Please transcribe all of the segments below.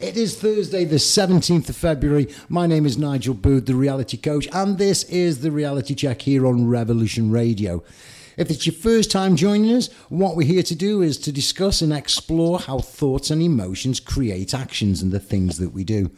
It is Thursday, the 17th of February. My name is Nigel Booth, the reality coach, and this is the reality check here on Revolution Radio. If it's your first time joining us, what we're here to do is to discuss and explore how thoughts and emotions create actions and the things that we do.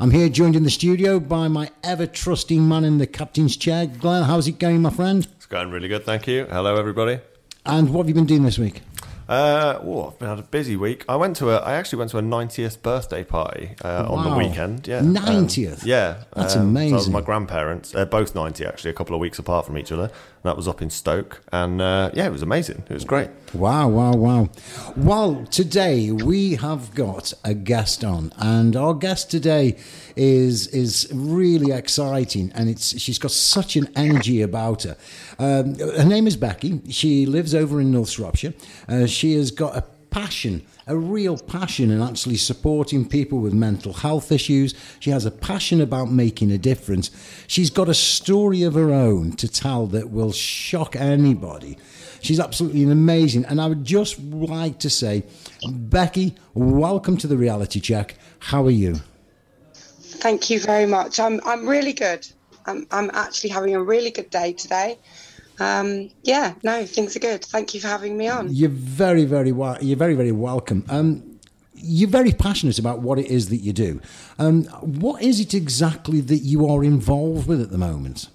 I'm here joined in the studio by my ever trusting man in the captain's chair. Glen, how's it going, my friend? It's going really good, thank you. Hello, everybody. And what have you been doing this week? Uh, oh, I've been had a busy week. I went to a. I actually went to a 90th birthday party uh, on the Wow. weekend. Yeah, 90th? Um, yeah, That's um, so I was amazing. my grandparents. They're both 90, actually, a couple of weeks apart from each other. That was up in Stoke, and uh, yeah, it was amazing. It was great. Wow, wow, wow. Well, today we have got a guest on, and our guest today is is really exciting, and it's she's got such an energy about her. Um, her name is Becky. She lives over in North Shropshire. Uh, she has got a passion, a real passion in actually supporting people with mental health issues. She has a passion about making a difference. She's got a story of her own to tell that will shock anybody. She's absolutely amazing. And I would just like to say, Becky, welcome to the reality check. How are you? Thank you very much. I'm I'm really good. I'm I'm actually having a really good day today. Um, yeah, no, things are good. Thank you for having me on. You're very, very you're very, very welcome. Um, you're very passionate about what it is that you do. Um, what is it exactly that you are involved with at the moment?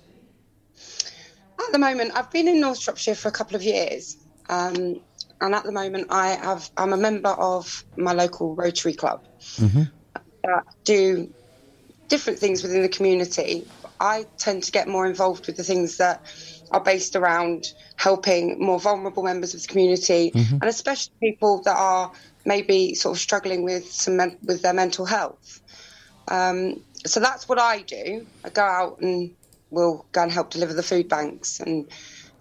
At the moment, I've been in North Shropshire for a couple of years, um, and at the moment, I have I'm a member of my local Rotary Club that do different things within the community. I tend to get more involved with the things that are based around helping more vulnerable members of the community, and especially people that are maybe sort of struggling with some men- with their mental health. Um, so that's what I do. I go out and we'll go and help deliver the food banks and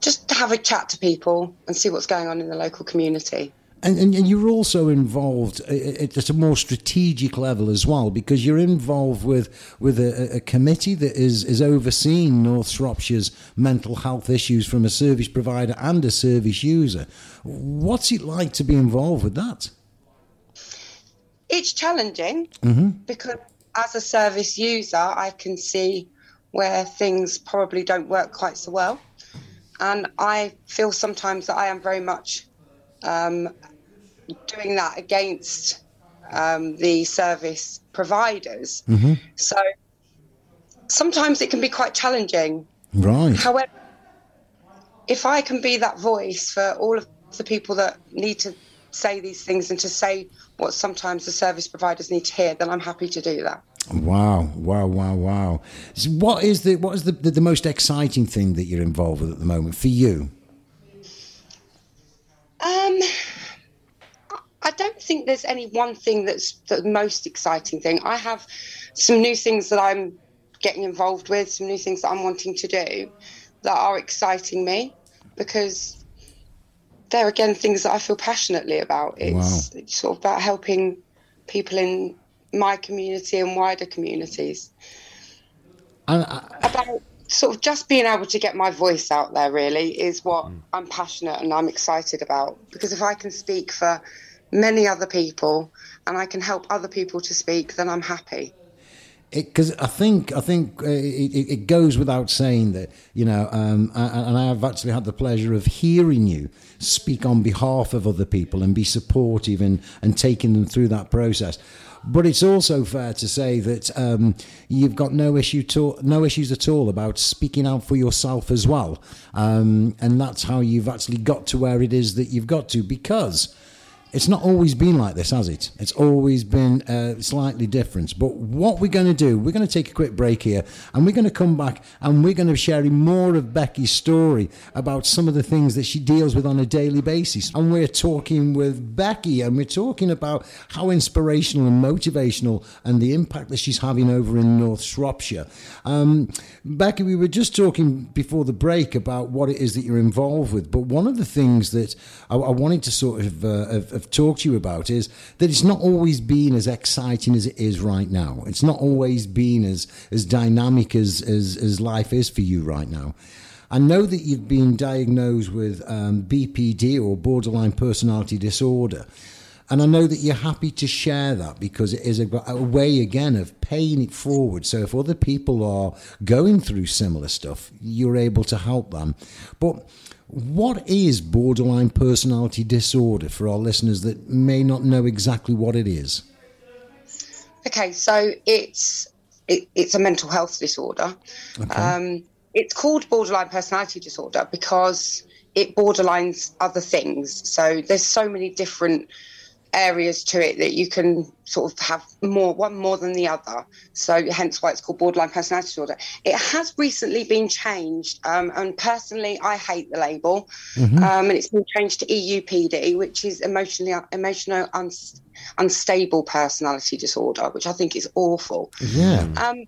just have a chat to people and see what's going on in the local community. And, and, and you're also involved uh, at a more strategic level as well, because you're involved with with a, a committee that is is overseeing North Shropshire's mental health issues from a service provider and a service user. What's it like to be involved with that? It's challenging because as a service user, I can see where things probably don't work quite so well. And I feel sometimes that I am very much um, doing that against um, the service providers. So sometimes it can be quite challenging. Right. However, if I can be that voice for all of the people that need to say these things and to say what sometimes the service providers need to hear, then I'm happy to do that. Wow, wow, wow, wow. So What is the what is the, the, the most exciting thing that you're involved with at the moment for you? Um, think there's any one thing that's the most exciting thing. I have some new things that I'm getting involved with, some new things that I'm wanting to do that are exciting me because they're again things that I feel passionately about. It's, it's sort of about helping people in my community and wider communities. And I, about sort of just being able to get my voice out there really is what mm. I'm passionate and I'm excited about because if I can speak for many other people and I can help other people to speak then I'm happy. because I think I think uh, it, it goes without saying that you know, um, and I have actually had the pleasure of hearing you speak on behalf of other people and be supportive and and taking them through that process. But it's also fair to say that um, you've got no issue to, no issues at all about speaking out for yourself as well, um, and that's how you've actually got to where it is that you've got to because it's not always been like this, has it? It's always been uh, slightly different. But what we're going to do, we're going to take a quick break here and we're going to come back and we're going to sharing more of Becky's story about some of the things that she deals with on a daily basis. And we're talking with Becky and we're talking about how inspirational and motivational and the impact that she's having over in North Shropshire. Um, Becky, we were just talking before the break about what it is that you're involved with. But one of the things that I, I wanted to sort of, uh, of, of talk to you about is that it's not always been as exciting as it is right now. It's not always been as, as dynamic as, as, as life is for you right now. I know that you've been diagnosed with um, BPD or borderline personality disorder. And I know that you're happy to share that because it is a, a, way, again, of paying it forward. So if other people are going through similar stuff, you're able to help them. But what is borderline personality disorder for our listeners that may not know exactly what it is? Okay, so it's it, it's a mental health disorder. Okay. Um, it's called borderline personality disorder because it borderlines other things. So there's so many different areas to it that you can sort of have more one more than the other. So hence why it's called borderline personality disorder. It has recently been changed um, and personally i hate the label. Mm-hmm. um, and it's been changed to eupd which is emotionally emotional un- unstable personality disorder which i think is awful. Yeah. Um,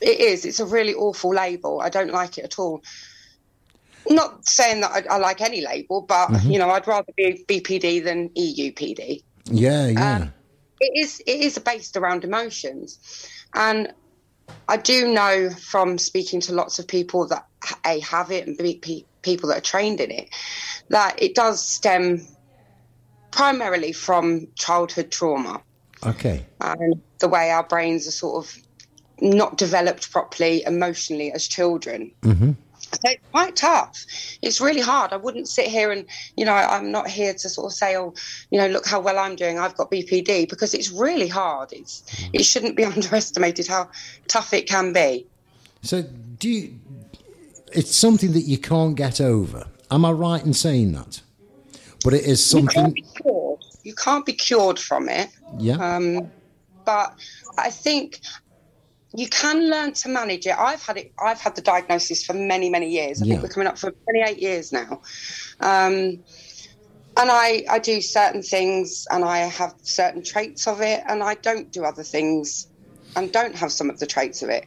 it is. It's a really awful label. I don't like it at all. Not saying that I, I like any label, but mm-hmm. you know, I'd rather be BPD than EUPD. Yeah, yeah. Um, it is it is based around emotions, and I do know from speaking to lots of people that a have it and b people that are trained in it that it does stem primarily from childhood trauma. Okay. And the way our brains are sort of not developed properly emotionally as children. Mm-hmm. It's quite tough. It's really hard. I wouldn't sit here and, you know, I'm not here to sort of say, oh, you know, look how well I'm doing. I've got BPD because it's really hard. It's it shouldn't be underestimated how tough it can be. So do you, it's something that you can't get over. Am I right in saying that? But it is something. You can't be cured, you can't be cured from it. Yeah. Um, but I think you can learn to manage it. I've had it. I've had the diagnosis for many, many years. I yeah. think we're coming up for 28 years now. Um, and I, I do certain things and I have certain traits of it, and I don't do other things and don't have some of the traits of it.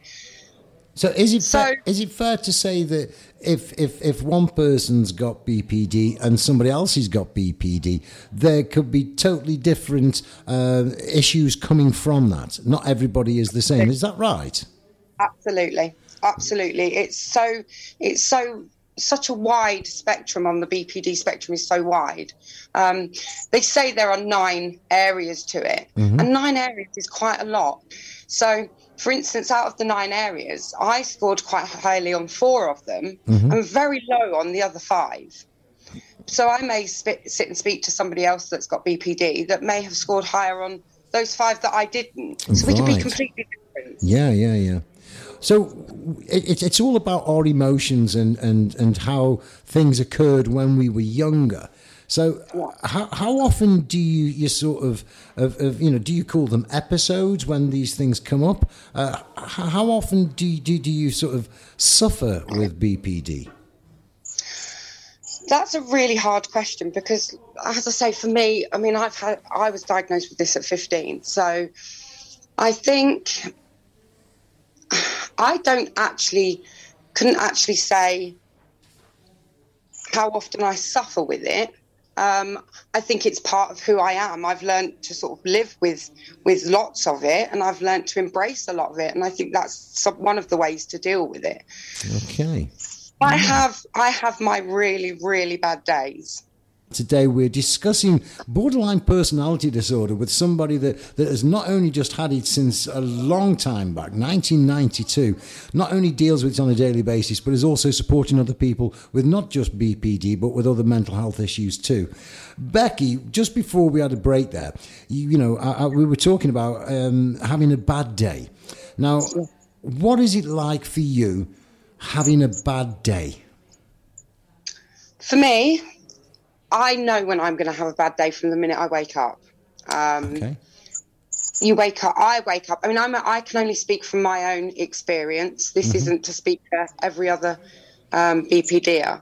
So is it so, fair, is it fair to say that if if if one person's got BPD and somebody else has got BPD, there could be totally different uh, issues coming from that. Not everybody is the same. Is that right? Absolutely, absolutely. It's so it's so such a wide spectrum on the BPD spectrum is so wide. Um, they say there are nine areas to it, mm-hmm. and nine areas is quite a lot. So for instance, out of the nine areas, I scored quite highly on four of them mm-hmm. and very low on the other five. So I may sit and speak to somebody else that's got BPD that may have scored higher on those five that I didn't. So right. we could be completely different. Yeah, yeah, yeah. So it, it's all about our emotions and, and, and how things occurred when we were younger. So how, how often do you you sort of, of, of, you know do you call them episodes when these things come up? Uh, how often do you, do, do you sort of suffer with BPD? That's a really hard question because, as I say, for me, I mean, I've had I was diagnosed with this at 15, so I think I don't actually couldn't actually say how often I suffer with it um, I think it's part of who I am. I've learned to sort of live with with lots of it, and I've learned to embrace a lot of it. And I think that's some, one of the ways to deal with it. Okay. I have I have my really really bad days. Today we're discussing borderline personality disorder with somebody that, that has not only just had it since a long time back, 1992, not only deals with it on a daily basis, but is also supporting other people with not just BPD, but with other mental health issues too. Becky, just before we had a break there, you, you know, I, I, we were talking about um, having a bad day. Now, what is it like for you having a bad day? For me, I know when I'm going to have a bad day from the minute I wake up. Um, okay. You wake up. I wake up. I mean, I'm. A, I can only speak from my own experience. This mm-hmm. isn't to speak for every other um, BPDer,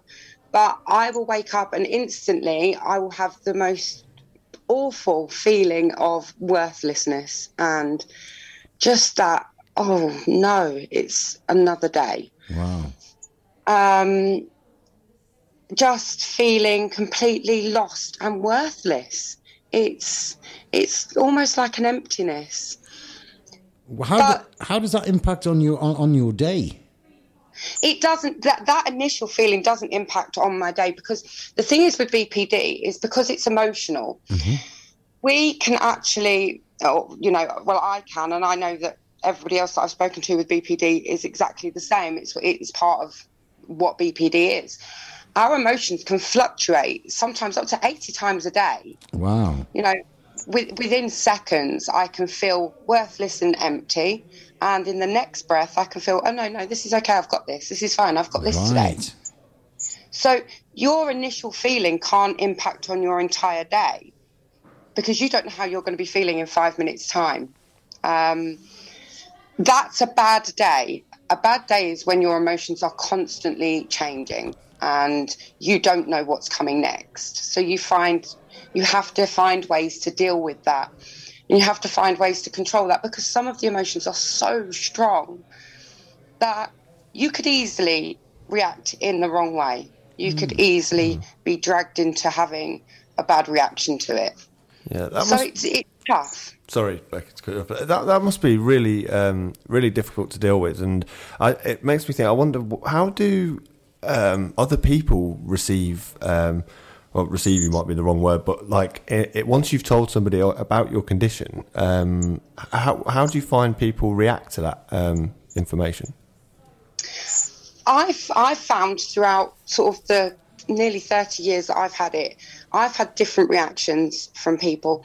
but I will wake up and instantly I will have the most awful feeling of worthlessness and just that. Oh no, it's another day. Wow. Um, just feeling completely lost and worthless. It's it's almost like an emptiness. How but, do, how does that impact on your on, on your day? It doesn't that that initial feeling doesn't impact on my day because the thing is with BPD is because it's emotional. Mm-hmm. we can actually, oh, you know, well, I can, and I know that everybody else that I've spoken to with BPD is exactly the same. It's it's part of what BPD is. Our emotions can fluctuate sometimes up to eighty times a day. Wow. You know, with, within seconds, I can feel worthless and empty, and in the next breath, I can feel, oh no, no, this is okay. I've got this. This is fine. I've got this today. So your initial feeling can't impact on your entire day because you don't know how you're going to be feeling in five minutes' time. Um, that's a bad day. A bad day is when your emotions are constantly changing and you don't know what's coming next. So you find you have to find ways to deal with that. And you have to find ways to control that because some of the emotions are so strong that you could easily react in the wrong way. You could easily be dragged into having a bad reaction to it. Yeah, that So must. it's, it's tough. Sorry, Becky, to cut but That that must be really um, really difficult to deal with, and I, it makes me think. I wonder how do um, other people receive. Um, well, receive you might be the wrong word, but like it, it, once you've told somebody about your condition, um, how how do you find people react to that um, information? I've I've found throughout sort of the nearly 30 years that I've had it, I've had different reactions from people.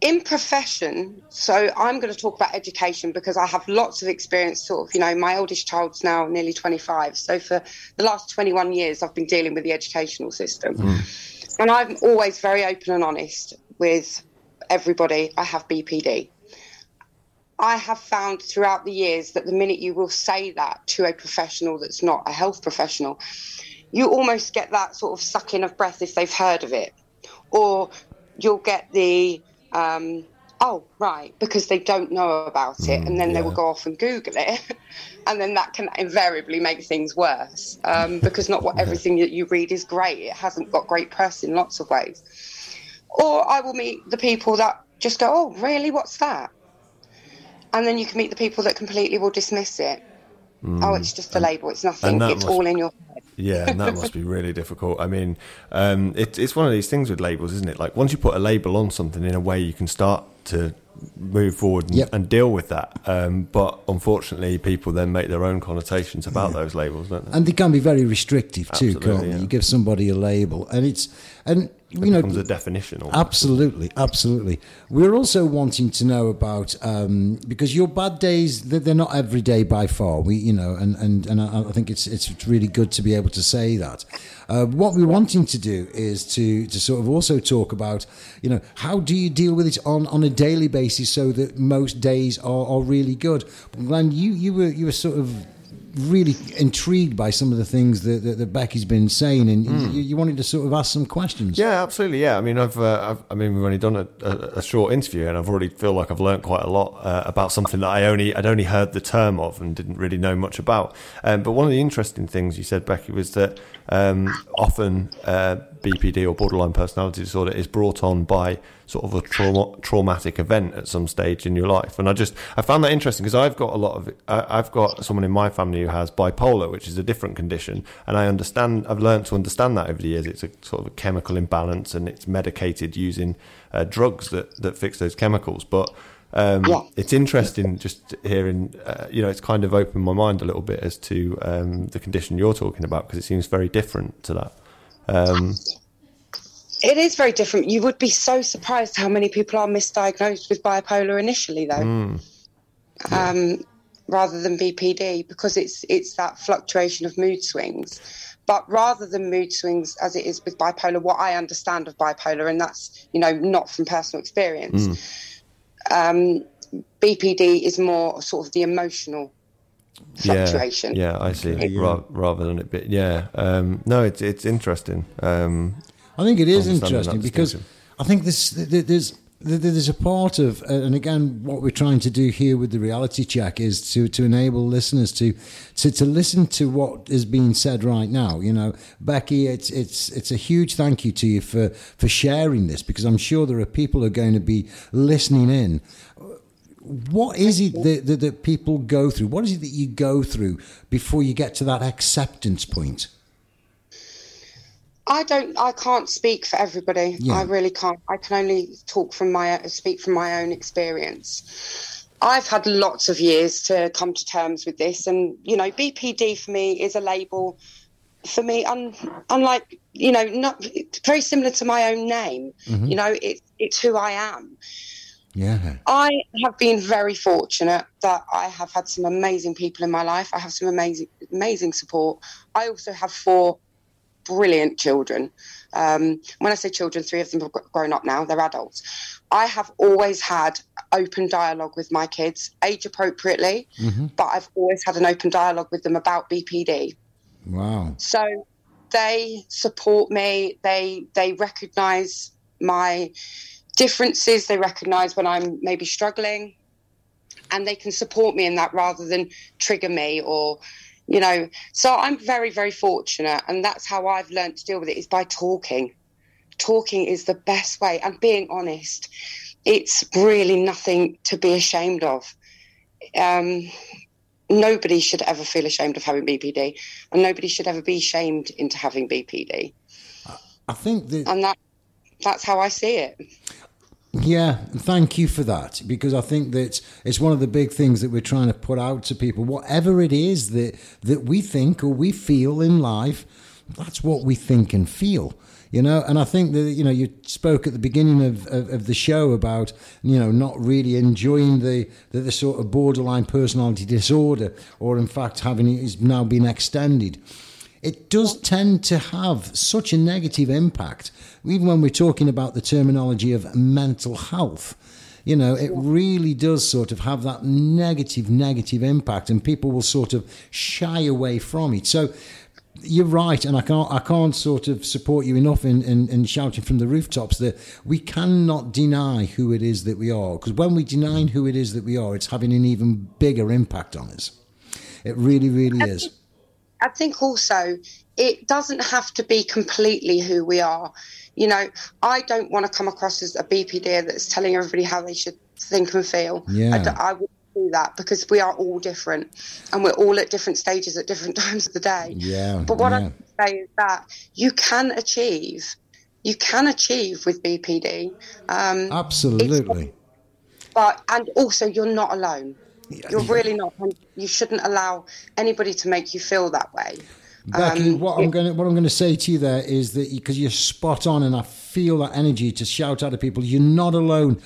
In profession, so I'm going to talk about education because I have lots of experience. Sort of, you know, my oldest child's now nearly 25. So for the last 21 years, I've been dealing with the educational system, mm. and I'm always very open and honest with everybody. I have BPD. I have found throughout the years that the minute you will say that to a professional that's not a health professional, you almost get that sort of sucking of breath if they've heard of it. Or you'll get the, um, oh, right, because they don't know about it. and then they will go off and Google it. and then that can invariably make things worse um, because not what everything that you read is great. It hasn't got great press in lots of ways. Or I will meet the people that just go, oh, really? What's that? and then you can meet the people that completely will dismiss it. Oh, it's just a label. It's nothing. It's must- all in your. Yeah, and that must be really difficult. I mean, um, it, it's one of these things with labels, isn't it? Like once you put a label on something, in a way, you can start to move forward and, Yep. and deal with that. Um, but unfortunately, people then make their own connotations about those labels, don't they? And they can be very restrictive too, Absolutely, can't they? yeah. You give somebody a label, and it's and It you know becomes a definition. almost. Absolutely, absolutely. We're also wanting to know about um, because your bad days they're, not every day by far. We, you know, and and and I, I think it's it's really good to be able to say that. Uh, what we're wanting to do is to to sort of also talk about, you know, how do you deal with it on, on a daily basis so that most days are, are really good. Glen, you you were you were sort of really intrigued by some of the things that, that, that Becky's been saying, and you, you wanted to sort of ask some questions. Yeah, absolutely. Yeah, I mean, I've, uh, I've I mean, we've only done a, a, a short interview, and I've already feel like I've learned quite a lot uh, about something that I only I'd only heard the term of and didn't really know much about. Um, but one of the interesting things you said, Becky, was that um, often uh, BPD or borderline personality disorder is brought on by sort of a trauma, traumatic event at some stage in your life. And I just I found that interesting because I've got a lot of I, I've got someone in my family who has bipolar, which is a different condition, and I understand I've learned to understand that over the years. It's a sort of a chemical imbalance, and it's medicated using uh, drugs that that fix those chemicals, but. Um, Yeah. It's interesting just hearing, uh, you know, it's kind of opened my mind a little bit as to um, the condition you're talking about because it seems very different to that. Um, It is very different. You would be so surprised how many people are misdiagnosed with bipolar initially, though, um, rather than BPD, because it's it's that fluctuation of mood swings. But rather than mood swings, as it is with bipolar, what I understand of bipolar, and that's you know not from personal experience, um, BPD is more sort of the emotional fluctuation. Yeah, yeah, I see. Ra- rather than it, be, yeah. Um, no, it's it's interesting. Um, I think it is interesting because. I think this th- th- there's there's a part of uh, and again what we're trying to do here with the reality check is to to enable listeners to to to listen to what is being said right now you know Becky it's it's it's a huge thank you to you for for sharing this because I'm sure there are people who are going to be listening in what is it that, that, that people go through what is it that you go through before you get to that acceptance point I don't. I can't speak for everybody. Yeah. I really can't. I can only talk from my speak from my own experience. I've had lots of years to come to terms with this, and you know, BPD for me is a label. For me, un, unlike you know, not very similar to my own name. Mm-hmm. You know, it, it's who I am. Yeah. I have been very fortunate that I have had some amazing people in my life. I have some amazing, amazing support. I also have four brilliant children. Um, when I say children, three of them have grown up now, they're adults. I have always had open dialogue with my kids, age appropriately, but I've always had an open dialogue with them about BPD. Wow. So they support me. They they recognise my differences. They recognise when I'm maybe struggling, and they can support me in that rather than trigger me or, you know. So I'm very very fortunate, and that's how I've learned to deal with it is by talking. Talking is the best way, and being honest. It's really nothing to be ashamed of. Um, nobody should ever feel ashamed of having BPD, and nobody should ever be shamed into having BPD. I think that And that that's how I see it. Yeah, thank you for that because I think that it's one of the big things that we're trying to put out to people. Whatever it is that that we think or we feel in life, that's what we think and feel. You know, and I think that you know you spoke at the beginning of, of, of the show about you know not really enjoying the, the the sort of borderline personality disorder, or in fact having it is now been extended it does tend to have such a negative impact, even when we're talking about the terminology of mental health. You know, it really does sort of have that negative, negative impact, and people will sort of shy away from it. So, you're right, and I can't, I can't sort of support you enough in, in, in shouting from the rooftops that we cannot deny who it is that we are, because when we deny who it is that we are, it's having an even bigger impact on us. It really, really is. I think also it doesn't have to be completely who we are. You know, I don't want to come across as a BPD that's telling everybody how they should think and feel. Yeah. I, d- I wouldn't do that because we are all different and we're all at different stages at different times of the day. Yeah, But what yeah. I say is that you can achieve, you can achieve with BPD. Um, Absolutely. but and also you're not alone. You're really not. And you shouldn't allow anybody to make you feel that way. Becky, Um, what I'm going to what I'm going to say to you there is that because you're spot on, and I feel that energy to shout out to people, you're not alone.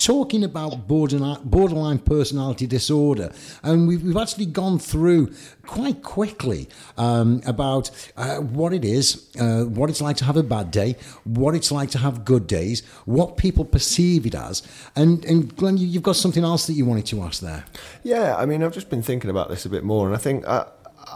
Talking about borderline, borderline personality disorder, and we've, we've actually gone through quite quickly um, about uh, what it is, uh, what it's like to have a bad day, what it's like to have good days, what people perceive it as, and and Glen, you, you've got something else that you wanted to ask there. Yeah, I mean, I've just been thinking about this a bit more, and I think I,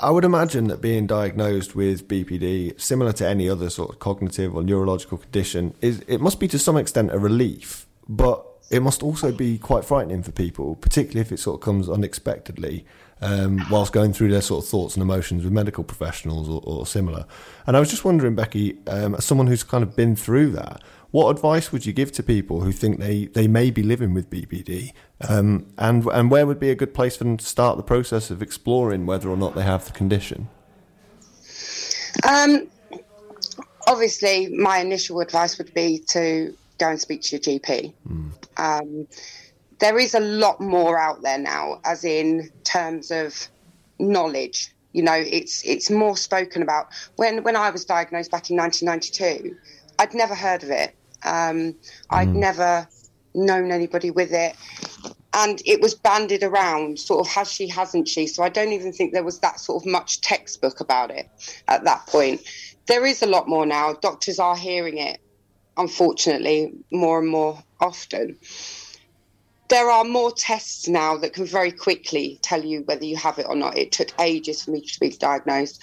I would imagine that being diagnosed with BPD, similar to any other sort of cognitive or neurological condition, is it must be to some extent a relief, but it must also be quite frightening for people, particularly if it sort of comes unexpectedly. Um, whilst going through their sort of thoughts and emotions with medical professionals or, or similar. And I was just wondering, Becky, um, as someone who's kind of been through that, what advice would you give to people who think they, they may be living with BPD? Um, and, and where would be a good place for them to start the process of exploring whether or not they have the condition? Um, obviously, my initial advice would be to go and speak to your GP. Um, there is a lot more out there now, as in terms of knowledge. You know, it's it's more spoken about. When when I was diagnosed back in 1992, I'd never heard of it. Um, I'd never known anybody with it, and it was banded around, sort of has she, hasn't she? So I don't even think there was that sort of much textbook about it at that point. There is a lot more now. Doctors are hearing it, unfortunately, more and more often. There are more tests now that can very quickly tell you whether you have it or not. It took ages for me to be diagnosed.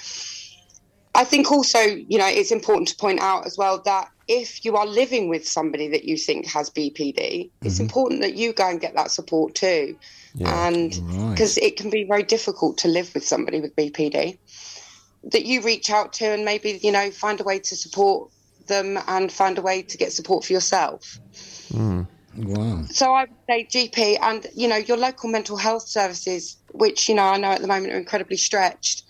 I think also, you know, it's important to point out as well that if you are living with somebody that you think has BPD, it's mm-hmm. important that you go and get that support too. and right. because it can be very difficult to live with somebody with BPD, that you reach out to and maybe, you know, find a way to support them and find a way to get support for yourself. Hmm. Wow. So I would say GP and you know your local mental health services, which you know I know at the moment are incredibly stretched.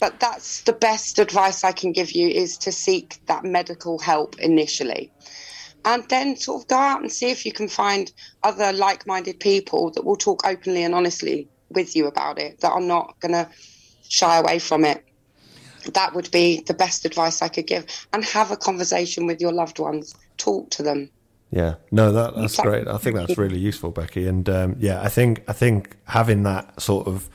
but that's the best advice I can give you is to seek that medical help initially. And then sort of go out and see if you can find other like minded people that will talk openly and honestly with you about it, that are not going to shy away from it. That would be the best advice I could give. And have a conversation with your loved ones, talk to them. Yeah, no, that, that's great. I think that's really useful, Becky. And um, yeah, I think I think having that sort of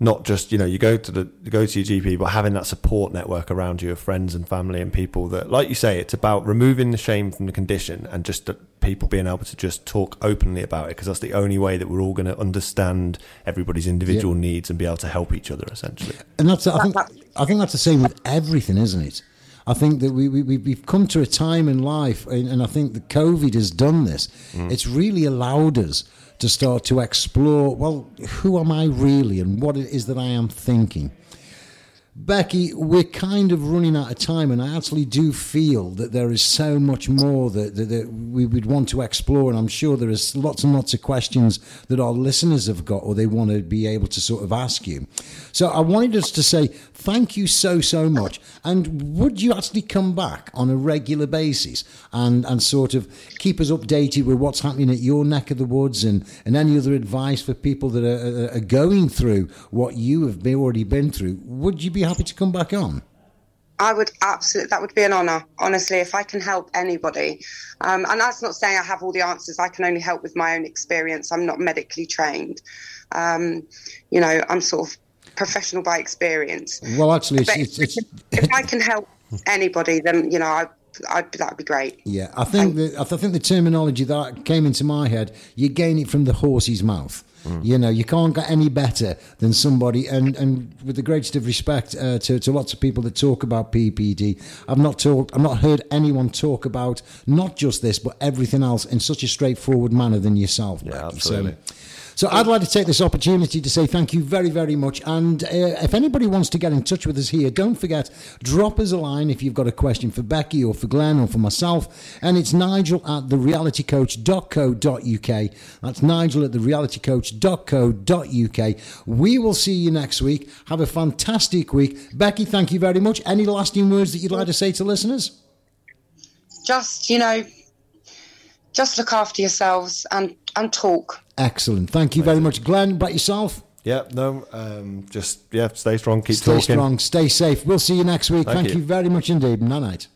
not just you know you go to the you go to your GP, but having that support network around you of friends and family and people that, like you say, it's about removing the shame from the condition and just the people being able to just talk openly about it because that's the only way that we're all going to understand everybody's individual yeah. needs and be able to help each other essentially. And that's I think I think that's the same with everything, isn't it? I think that we, we, we've come to a time in life, and I think that COVID has done this. Mm. It's really allowed us to start to explore well, who am I really and what it is that I am thinking. Becky, we're kind of running out of time, and I actually do feel that there is so much more that, that, that, we would want to explore. And I'm sure there is lots and lots of questions that our listeners have got or they want to be able to sort of ask you. So I wanted us to say thank you so, so much. And would you actually come back on a regular basis and, and sort of keep us updated with what's happening at your neck of the woods and, and any other advice for people that are, are going through what you have already been through? Would you be happy to come back on? I would absolutely, that would be an honour, honestly, if I can help anybody. Um, and that's not saying I have all the answers. I can only help with my own experience. I'm not medically trained. Um, you know, I'm sort of professional by experience. Well, actually, it's, it's, it's, if I can help anybody, then, you know, I, I'd, that'd be great. Yeah, I think the, I think the terminology that came into my head, you gain it from the horse's mouth. Mm. You know, you can't get any better than somebody. And, and with the greatest of respect uh, to, to lots of people that talk about BPD, I've not talked, I've not heard anyone talk about not just this, but everything else in such a straightforward manner than yourself. Yeah, absolutely. So, so I'd like to take this opportunity to say thank you very, very much. And uh, if anybody wants to get in touch with us here, don't forget, drop us a line if you've got a question for Becky or for Glen or for myself. And it's nigel at therealitycoach.co.uk. That's nigel at therealitycoach.co.uk. We will see you next week. Have a fantastic week. Becky, thank you very much. Any lasting words that you'd like to say to listeners? Just, you know, just look after yourselves and, and talk. Excellent. Thank you very much. Glen, about yourself? Yeah, no, um, just, yeah, stay strong, keep stay talking. Stay strong, stay safe. We'll see you next week. Thank, Thank you. you. very much indeed. Night night.